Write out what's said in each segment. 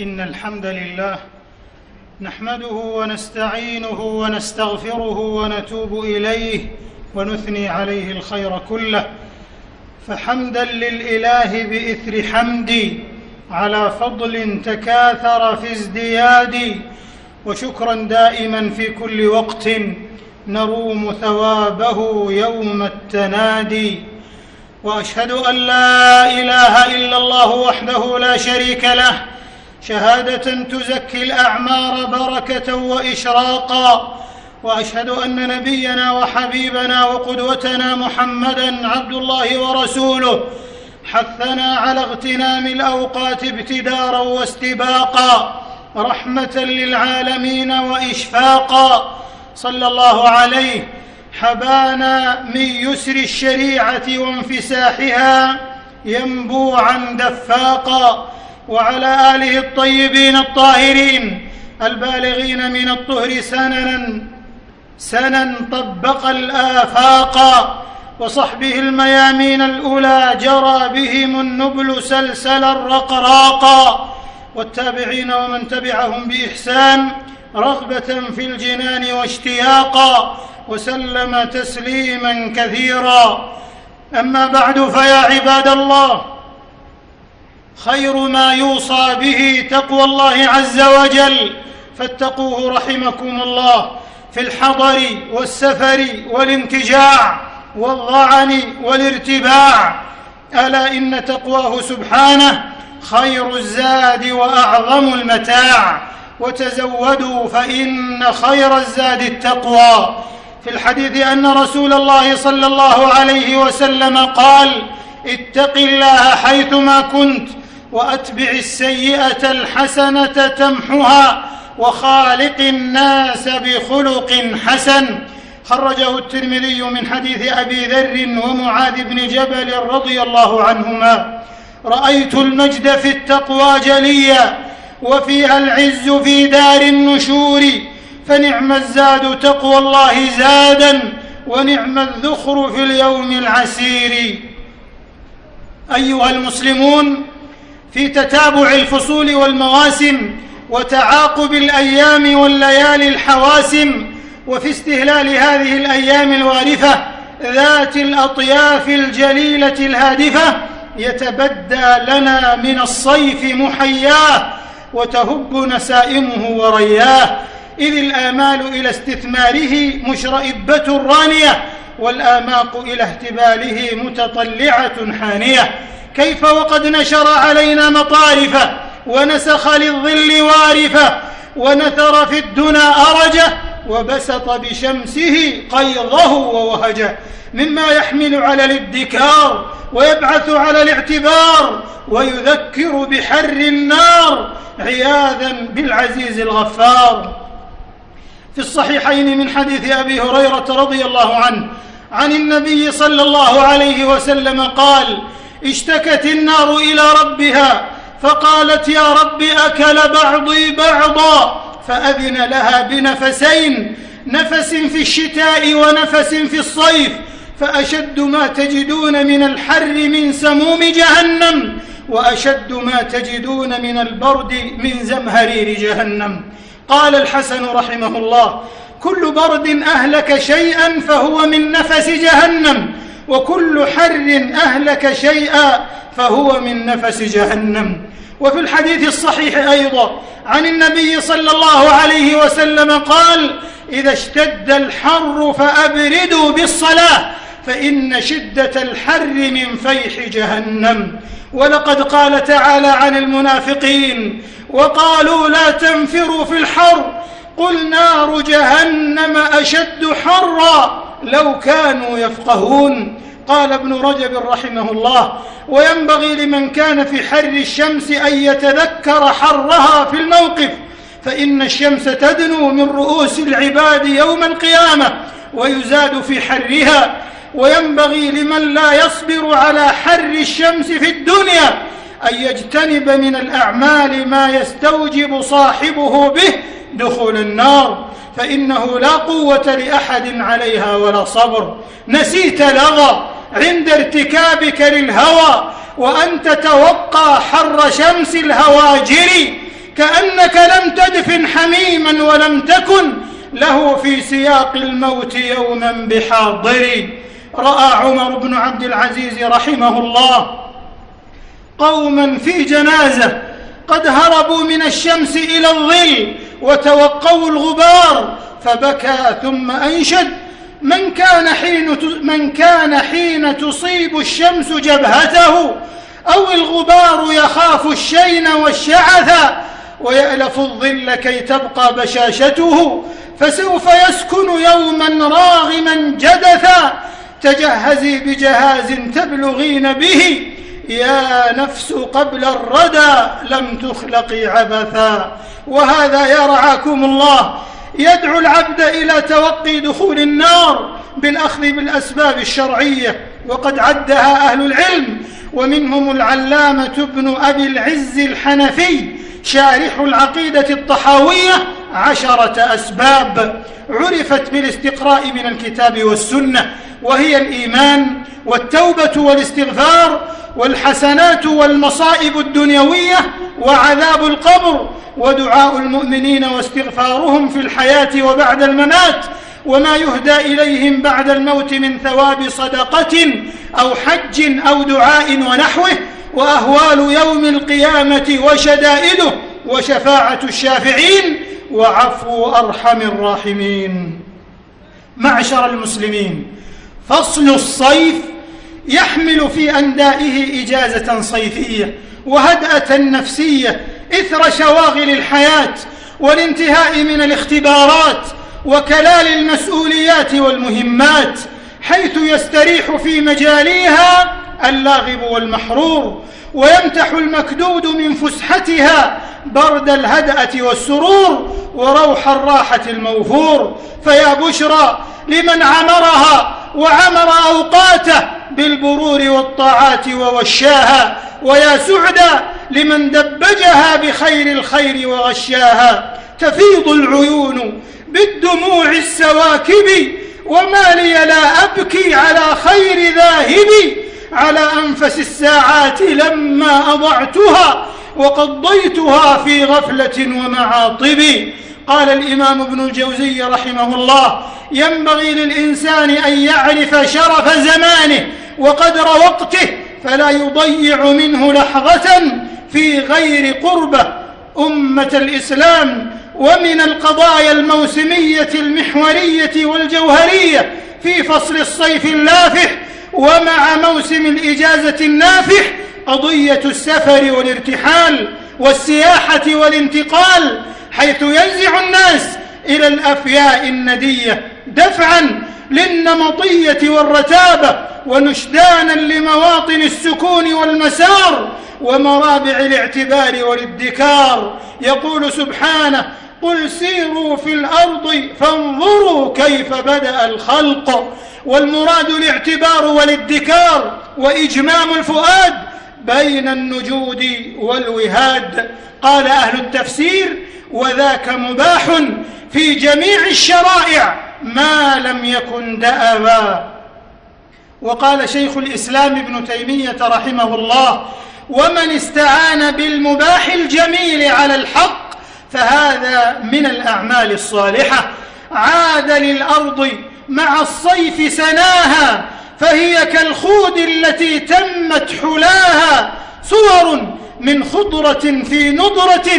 إن الحمد لله نحمده ونستعينه ونستغفره ونتوب إليه ونثني عليه الخير كله فحمدا للإله بإثر حمدي على فضل تكاثر في ازديادي وشكرا دائما في كل وقت نروم ثوابه يوم التنادي وأشهد أن لا إله إلا الله وحده لا شريك له شهادة تزكي الأعمار بركة وإشراقا. وأشهد أن نبينا وحبيبنا وقدوتنا محمدا عبد الله ورسوله حثنا على اغتنام الأوقات ابتدارا واستباقا رحمة للعالمين واشفاقا. صلى الله عليه. حبانا من يسر الشريعة وانفساحها ينبوعا دفاقا. وعلى آله الطيبين الطاهرين البالغين من الطهر سننا سنا طبق الآفاق وصحبه الميامين الأولى جرى بهم النبل سلسلا رقراقا والتابعين ومن تبعهم بإحسان رغبة في الجنان واشتياقا وسلم تسليما كثيرا. أما بعد فيا عباد الله خير ما يوصى به تقوى الله عز وجل. فاتقوه رحمكم الله. في الحضر والسفر والانتجاع والظعن والارتباع. ألا إن تقواه سبحانه خير الزاد وأعظم المتاع. وتزودوا فإن خير الزاد التقوى. في الحديث أن رسول الله صلى الله عليه وسلم قال اتق الله حيثما كنت وأتبع السيئة الحسنة تمحها وخالق الناس بخلق حسن. خرجه الترمذي من حديث أبي ذر ومعاذ بن جبل رضي الله عنهما. رأيت المجد في التقوى جليا وفيها العز في دار النشور. فنعم الزاد تقوى الله زادا ونعم الذخر في اليوم العسير. أيها المسلمون في تتابع الفصول والمواسم وتعاقب الأيام والليالي الحواسم وفي استهلال هذه الأيام الوارفه ذات الأطياف الجليلة الهادفة يتبدى لنا من الصيف محياه وتهب نسائمه ورياه. إذ الآمال إلى استثماره مشرئبة رانية والآماق إلى اهتباله متطلعة حانية. كيف وقد نشر علينا مطارفه ونسخ للظل وارفه ونثر في الدنا أرجه وبسط بشمسه قيضه ووهجه مما يحمل على الادكار ويبعث على الاعتبار ويذكر بحر النار عياذا بالعزيز الغفار. في الصحيحين من حديث أبي هريرة رضي الله عنه عن النبي صلى الله عليه وسلم قال اشتكت النار إلى ربها فقالت يا رب أكل بعضي بعضا فأذن لها بنفسين نفس في الشتاء ونفس في الصيف فأشد ما تجدون من الحر من سموم جهنم وأشد ما تجدون من البرد من زمهرير جهنم. قال الحسن رحمه الله كل برد أهلك شيئا فهو من نفس جهنم. وكل حر أهلك شيئا فهو من نفس جهنم. وفي الحديث الصحيح أيضا عن النبي صلى الله عليه وسلم قال إذا اشتد الحر فأبردوا بالصلاة فإن شدة الحر من فيح جهنم. ولقد قال تعالى عن المنافقين وقالوا لا تنفروا في الحر. قل نار جهنم أشد حرا لو كانوا يفقهون. قال ابن رجب رحمه الله وينبغي لمن كان في حر الشمس أن يتذكر حرها في الموقف فإن الشمس تدنو من رؤوس العباد يوم القيامة ويزاد في حرها. وينبغي لمن لا يصبر على حر الشمس في الدنيا أن يجتنب من الأعمال ما يستوجب صاحبه به دخول النار فإنه لا قوة لأحد عليها ولا صبر. نسيت لظى عند ارتكابك للهوى وان تتوقى حر شمس الهواجر كأنك لم تدفن حميما ولم تكن له في سياق الموت يوما بحاضر. رأى عمر بن عبد العزيز رحمه الله قوما في جنازة قد هربوا من الشمس إلى الظل وتوقوا الغبار فبكى ثم أنشد من كان حين من كان حين تصيب الشمس جبهته أو الغبار يخاف الشين والشعث ويألف الظل كي تبقى بشاشته فسوف يسكن يوما راغما جدثا تجهزي بجهاز تبلغين به يا نفس قبل الردى لم تخلقي عبثا. وهذا يا رعاكم الله يدعو العبد إلى توقي دخول النار بالأخذ بالأسباب الشرعية وقد عدها أهل العلم. ومنهم العلامة ابن أبي العز الحنفي شارح العقيدة الطحاوية عشرة أسباب عرفت بالاستقراء من الكتاب والسنة وهي الإيمان والتوبة والاستغفار والحسنات والمصائب الدنيوية وعذاب القبر ودعاء المؤمنين واستغفارهم في الحياة وبعد الممات وما يهدى إليهم بعد الموت من ثواب صدقة أو حج أو دعاء ونحوه وأهوال يوم القيامة وشدائده وشفاعة الشافعين وعفو أرحم الراحمين. معشر المسلمين فصل الصيف يحمل في أندائه إجازة صيفية وهدأة نفسية إثر شواغل الحياة والانتهاء من الاختبارات وكلال المسؤوليات والمهمات حيث يستريح في مجاليها اللاغب والمحرور ويمتح المكدود من فسحتها برد الهدأة والسرور وروح الراحة الموفور. فيا بشرى لمن عمرها وعمر أوقاته بالبرور والطاعات ووشاها ويا سعدا لمن دبجها بخير الخير وغشاها. تفيض العيون بالدموع السواكب. وما لي لا أبكي على خير ذاهب على أنفس الساعات لما أضعتها وقضيتها في غفلة ومعاطب. قال الإمام ابن الجوزي رحمه الله ينبغي للإنسان أن يعرف شرف زمانه وقدر وقته فلا يضيع منه لحظة في غير قربة. أمة الإسلام ومن القضايا الموسمية المحورية والجوهرية في فصل الصيف اللافح ومع موسم الإجازة النافح قضية السفر والارتحال والسياحة والانتقال حيث ينزع الناس إلى الأفياء الندية دفعا للنمطية والرتابة ونشدانا لمواطن السكون والمسار ومرابع الاعتبار والادكار. يقول سبحانه قل سيروا في الأرض فانظروا كيف بدأ الخلق. والمراد الاعتبار والادكار وإجمام الفؤاد بين النجود والوهاد. قال أهل التفسير وذاك مباح في جميع الشرائع ما لم يكن دأبا. وقال شيخ الإسلام ابن تيمية رحمه الله ومن استعان بالمباح الجميل على الحق فهذا من الأعمال الصالحة. عاد للأرض مع الصيف سناها فهي كالخود التي تمت حلاها. صور من خضرة في نضرة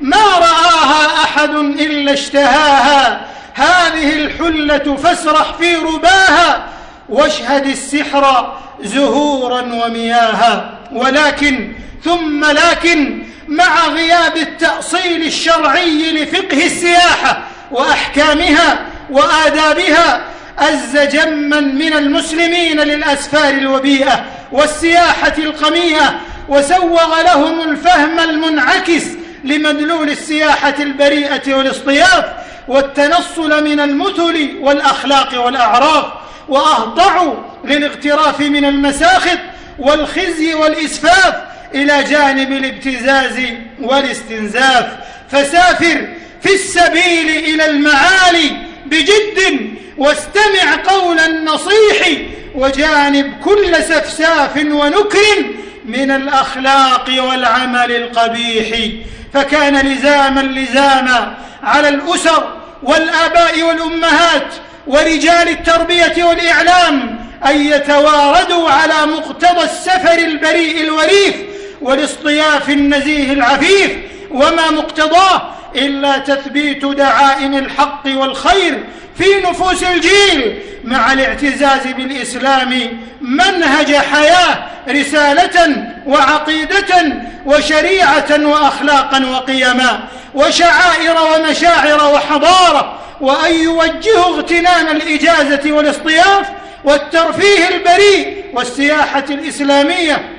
ما رآها أحد إلا اشتهاها. هذه الحلة فاسرح في رباها واشهد السحر زهورا ومياها. ولكن ثم لكن مع غياب التأصيل الشرعي لفقه السياحة وأحكامها وآدابها أز جما من المسلمين للأسفار الوبيئة والسياحة القميئة وسوغ لهم الفهم المنعكس لمدلول السياحة البريئة والاصطياف والتنصل من المثل والأخلاق والأعراف وأهضعوا للاغتراف من المساخط والخزي والإسفاف إلى جانب الابتزاز والاستنزاف. فسافر في السبيل إلى المعالي بجد واستمع قول النصيح وجانب كل سفساف ونكر من الأخلاق والعمل القبيح. فكان لزاما لزاما على الأسر والآباء والأمهات ورجال التربية والإعلام أن يتواردوا على مقتضى السفر البريء الوريث والاصطياف النزيه العفيف وما مقتضاه إلا تثبيت دعائم الحق والخير في نفوس الجيل مع الاعتزاز بالإسلام منهج حياة رسالة وعقيدة وشريعة وأخلاقا وقيما وشعائر ومشاعر وحضارة وأن يوجهوا اغتنام الإجازة والاصطياف والترفيه البريء والسياحة الإسلامية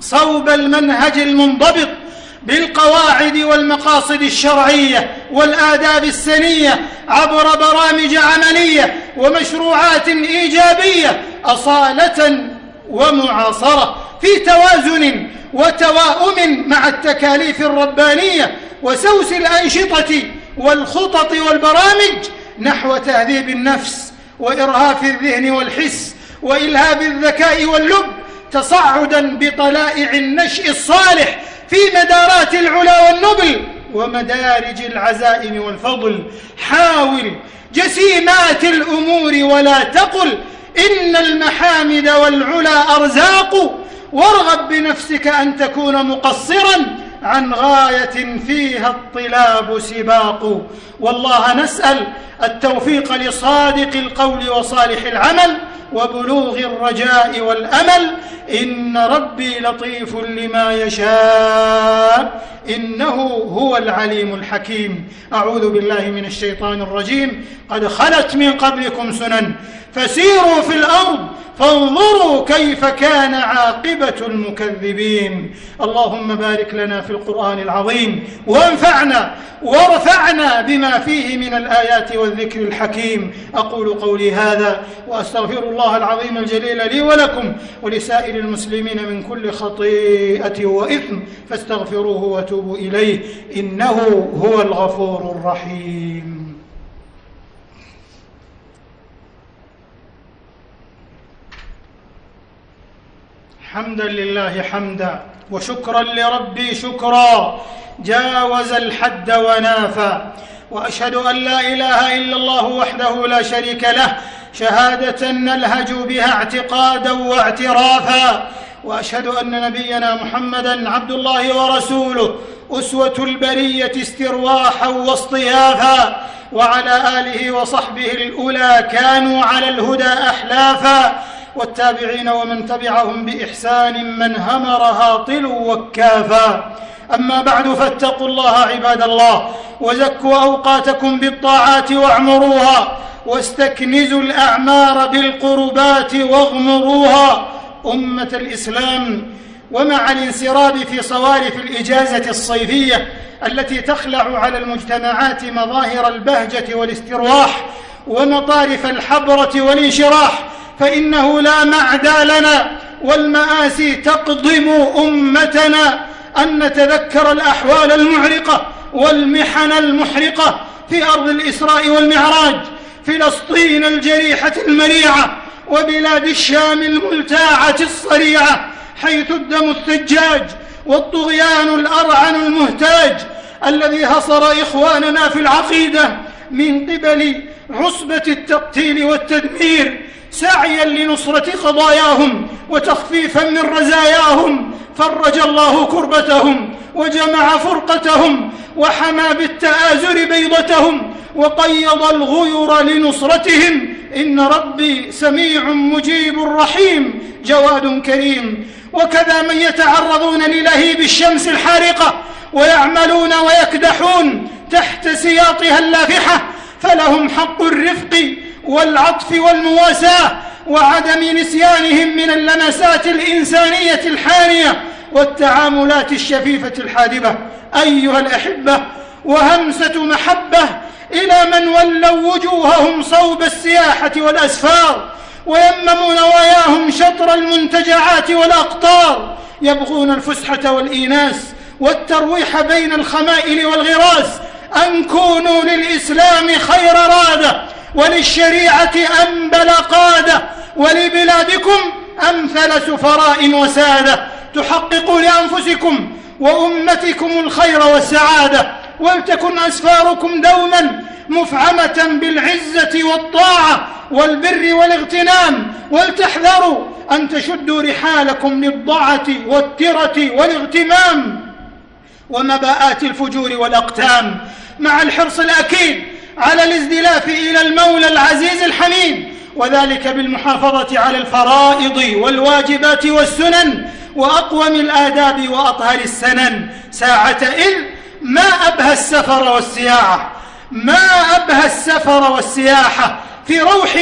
صوب المنهج المنضبط بالقواعد والمقاصد الشرعية والآداب السنية عبر برامج عملية ومشروعات إيجابية أصالة ومعاصرة في توازن وتواؤم مع التكاليف الربانية وسوس الأنشطة والخطط والبرامج نحو تهذيب النفس وإرهاف الذهن والحس وإلهاب الذكاء واللب تصعدا بطلائع النشء الصالح في مدارات العلا والنبل ومدارج العزائم والفضل. حاول جسيمات الأمور ولا تقل. إن المحامد والعلا أرزاق. وارغب بنفسك أن تكون مقصرا. عن غاية فيها الطلاب سباق. والله نسأل التوفيق لصادق القول وصالح العمل وبلوغ الرجاء والأمل. إن ربي لطيف لما يشاء. إنه هو العليم الحكيم. أعوذ بالله من الشيطان الرجيم. قد خلت من قبلكم سنن. فسيروا في الأرض فانظروا كيف كان عاقبة المكذبين. اللهم بارك لنا في القرآن العظيم وانفعنا وارفعنا بما فيه من الآيات والذكر الحكيم. أقول قولي هذا وأستغفر الله العظيم الجليل لي ولكم ولسائر المسلمين من كل خطيئة وإثم فاستغفروه وتوبوا إليه إنه هو الغفور الرحيم. حمدا لله حمدا وشكرا لربي شكرا. جاوز الحد ونافى. وأشهد أن لا إله إلا الله وحده لا شريك له. شهادة نلهج بها اعتقادا واعترافا. وأشهد أن نبينا محمدا عبد الله ورسوله. أسوة البرية استرواحا واصطيافا. وعلى آله وصحبه الأولى كانوا على الهدى أحلافا. والتابعين ومن تبعهم بإحسان من همر هاطل وكافا. أما بعد فاتقوا الله عباد الله وزكوا أوقاتكم بالطاعات واعمروها واستكنزوا الأعمار بالقربات واغمروها. أمة الإسلام ومع الانسراب في صوارف الإجازة الصيفية التي تخلع على المجتمعات مظاهر البهجة والاسترواح ومطارف الحبرة والانشراح فإنه لا معدى لنا والمآسي تقضم أمتنا أن نتذكر الأحوال المعرقة والمحن المحرقة في أرض الإسراء والمعراج فلسطين الجريحة المريعة وبلاد الشام الملتاعة الصريعة حيث الدم الثجاج والطغيان الأرعن المهتاج الذي هصر إخواننا في العقيدة من قبل عصبة التقتيل والتدمير. سعيا لنصرة قضاياهم وتخفيفا من رزاياهم فرج الله كربتهم وجمع فرقتهم وحمى بالتآزر بيضتهم وقيض الغير لنصرتهم. إن ربي سميع مجيب رحيم جواد كريم. وكذا من يتعرضون للهيب الشمس الحارقة ويعملون ويكدحون تحت سياطها اللافحة فلهم حق الرفق والعطف والمواساة وعدم نسيانهم من اللمسات الإنسانية الحانية والتعاملات الشفيفة الحادبة. أيها الأحبة وهمسة محبة إلى من ولوا وجوههم صوب السياحة والأسفار ويمموا نواياهم شطر المنتجعات والأقطار يبغون الفسحة والإيناس والترويح بين الخمائل والغراس. أن كونوا للإسلام خير رادة. وللشريعة أنبل قادة ولبلادكم أمثل سفراء وسادة. تحققوا لأنفسكم وأمتكم الخير والسعادة ولتكن أسفاركم دوما مفعمة بالعزة والطاعة والبر والاغتنام. ولتحذروا أن تشدوا رحالكم للضعة والترة والاغتمام ومباءات الفجور والأقتام. مع الحرص الأكيد على الازدلاف إلى المولى العزيز الحميد وذلك بالمحافظة على الفرائض والواجبات والسنن وأقوم الآداب وأطهر السنن. ساعة إذ ما أبهى السفر والسياحه ما أبهى السفر والسياحه في روح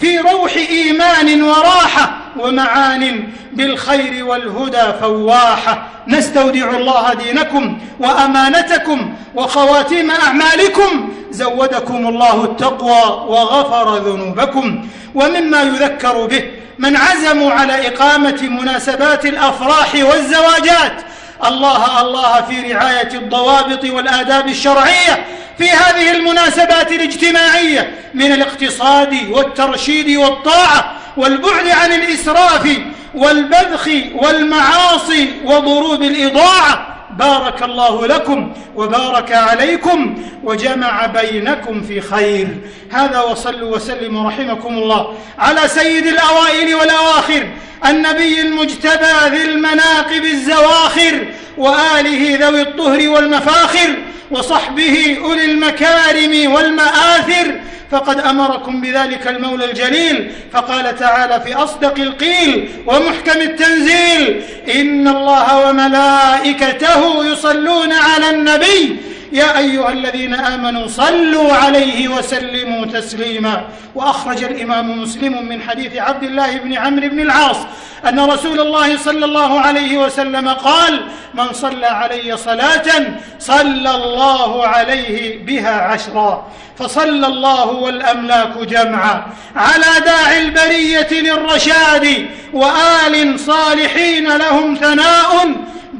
في روح إيمان وراحة ومعان بالخير والهدى فواحة. نستودع الله دينكم وأمانتكم وخواتيم أعمالكم. زودكم الله التقوى وغفر ذنوبكم. ومما يذكر به من عزموا على إقامة مناسبات الأفراح والزواجات الله الله في رعاية الضوابط والآداب الشرعية في هذه المناسبات الاجتماعية من الاقتصاد والترشيد والطاعة والبعد عن الإسراف والبذخ والمعاصي وضروب الإضاعة. بارك الله لكم وبارك عليكم وجمع بينكم في خير. هذا وصلوا وسلموا رحمكم الله على سيد الأوائل والأواخر النبي المجتبى ذي المناقب الزواخر وآله ذوي الطهر والمفاخر وصحبه أولي المكارم والمآثر فقد أمركم بذلك المولى الجليل فقال تعالى في أصدق القيل ومحكم التنزيل إن الله وملائكته يصلون على النبي يا أيها الذين آمنوا صلوا عليه وسلموا تسليما. وأخرج الإمام مسلم من حديث عبد الله بن عمرو بن العاص أن رسول الله صلى الله عليه وسلم قال من صلى علي صلاة صلى الله عليه بها عشرا فصلى الله والأملاك جمعا على داعي البرية للرشاد وآل صالحين لهم ثناء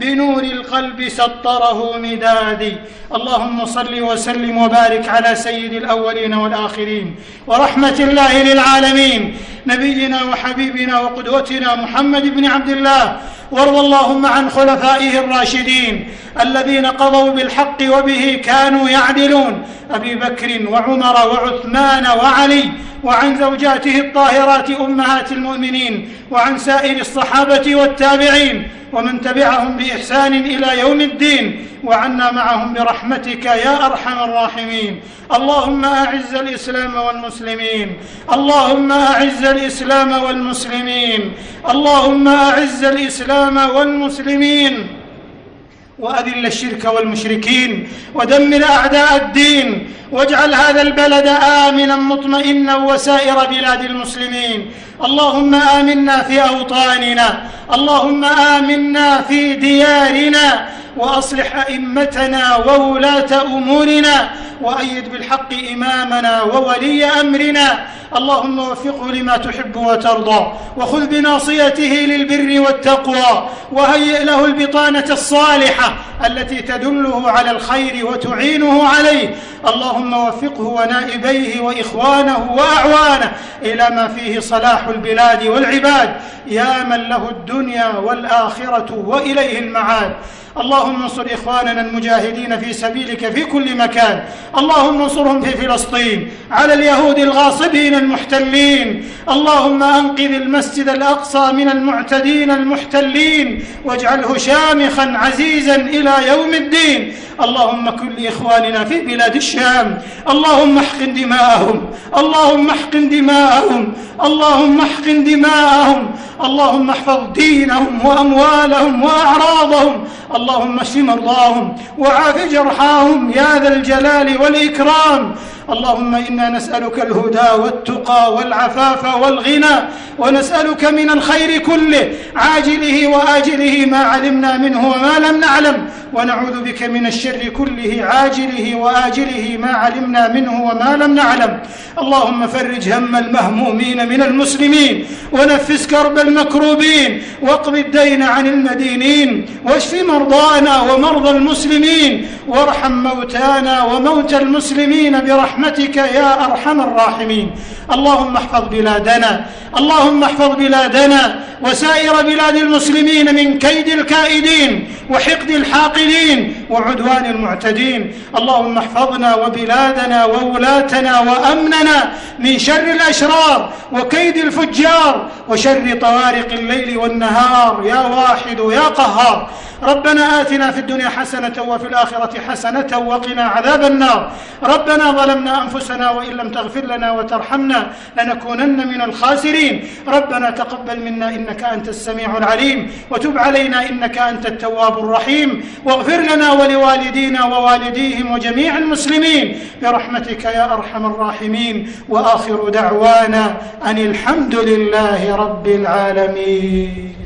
بنور القلب سطره مدادي. اللهم صل وسلم وبارك على سيد الأولين والآخرين. ورحمة الله للعالمين. نبينا وحبيبنا وقدوتنا محمد بن عبد الله. وارض اللهم عن خلفائه الراشدين الذين قضوا بالحق وبه كانوا يعدلون. أبي بكر وعمر وعثمان وعلي وعن زوجاته الطاهرات أمهات المؤمنين وعن سائر الصحابة والتابعين ومن تبعهم بإحسان إلى يوم الدين وعنا معهم برحمتك يا أرحم الراحمين. اللهم أعز الإسلام والمسلمين. اللهم أعز الإسلام والمسلمين. اللهم أعز الإسلام والمسلمين. وأذل الشرك والمشركين. ودمر أعداء الدين. واجعل هذا البلد آمنا مطمئنا وسائر بلاد المسلمين. اللهم آمنا في أوطاننا. اللهم آمنا في ديارنا. وأصلح أئمتنا وولاة أمورنا. وأيد بالحق إمامنا وولي أمرنا. اللهم وفقه لما تحب وترضى. وخذ بناصيته للبر والتقوى. وهيئ له البطانة الصالحة التي تدله على الخير وتعينه عليه. اللهم وفقه ونائبيه وإخوانه وأعوانه إلى ما فيه صلاح البلاد والعباد يا من له الدنيا والآخرة وإليه المعاد. اللهم انصر إخواننا المجاهدين في سبيلك في كل مكان. اللهم انصرهم في فلسطين على اليهود الغاصبين المحتلين. اللهم أنقذ المسجد الأقصى من المعتدين المحتلين واجعله شامخا عزيزا إلى يوم الدين. اللهم كن لاخواننا في بلاد الشام. اللهم احقن دماءهم. اللهم احقن دماءهم. اللهم احقن دماءهم. اللهم احفظ دينهم وأموالهم وأعراضهم. اللهم اشف مرضاهم وعاف جرحاهم يا ذا الجلال والإكرام. اللهم إنا نسألك الهدى والتقى والعفاف والغنى ونسألك من الخير كله عاجله وآجله ما علمنا منه وما لم نعلم ونعوذ بك من الشر كله عاجله وآجله ما علمنا منه وما لم نعلم. اللهم فرج هم المهمومين من المسلمين ونفس كرب المكروبين واقض الدين عن المدينين واشف مرضانا ومرضى المسلمين وارحم موتانا وموتى المسلمين برحمتك. برحمتك يا أرحم الراحمين. اللهم احفظ بلادنا اللهم احفظ بلادنا وسائر بلاد المسلمين من كيد الكائدين وحقد الحاقدين وعدوان المعتدين. اللهم احفظنا وبلادنا وولاتنا وأمننا من شر الأشرار وكيد الفجار وشر طوارق الليل والنهار. يا واحد يا قهار. ربنا آتنا في الدنيا حسنة وفي الآخرة حسنة وقنا عذاب النار. ربنا ظلمنا أنفسنا وإن لم تغفر لنا وترحمنا لنكونن من الخاسرين. ربنا تقبل منا إنك أنت السميع العليم وتب علينا إنك أنت التواب الرحيم واغفر لنا ولوالدينا ووالديهم وجميع المسلمين برحمتك يا أرحم الراحمين. وآخر دعوانا أن الحمد لله رب العالمين.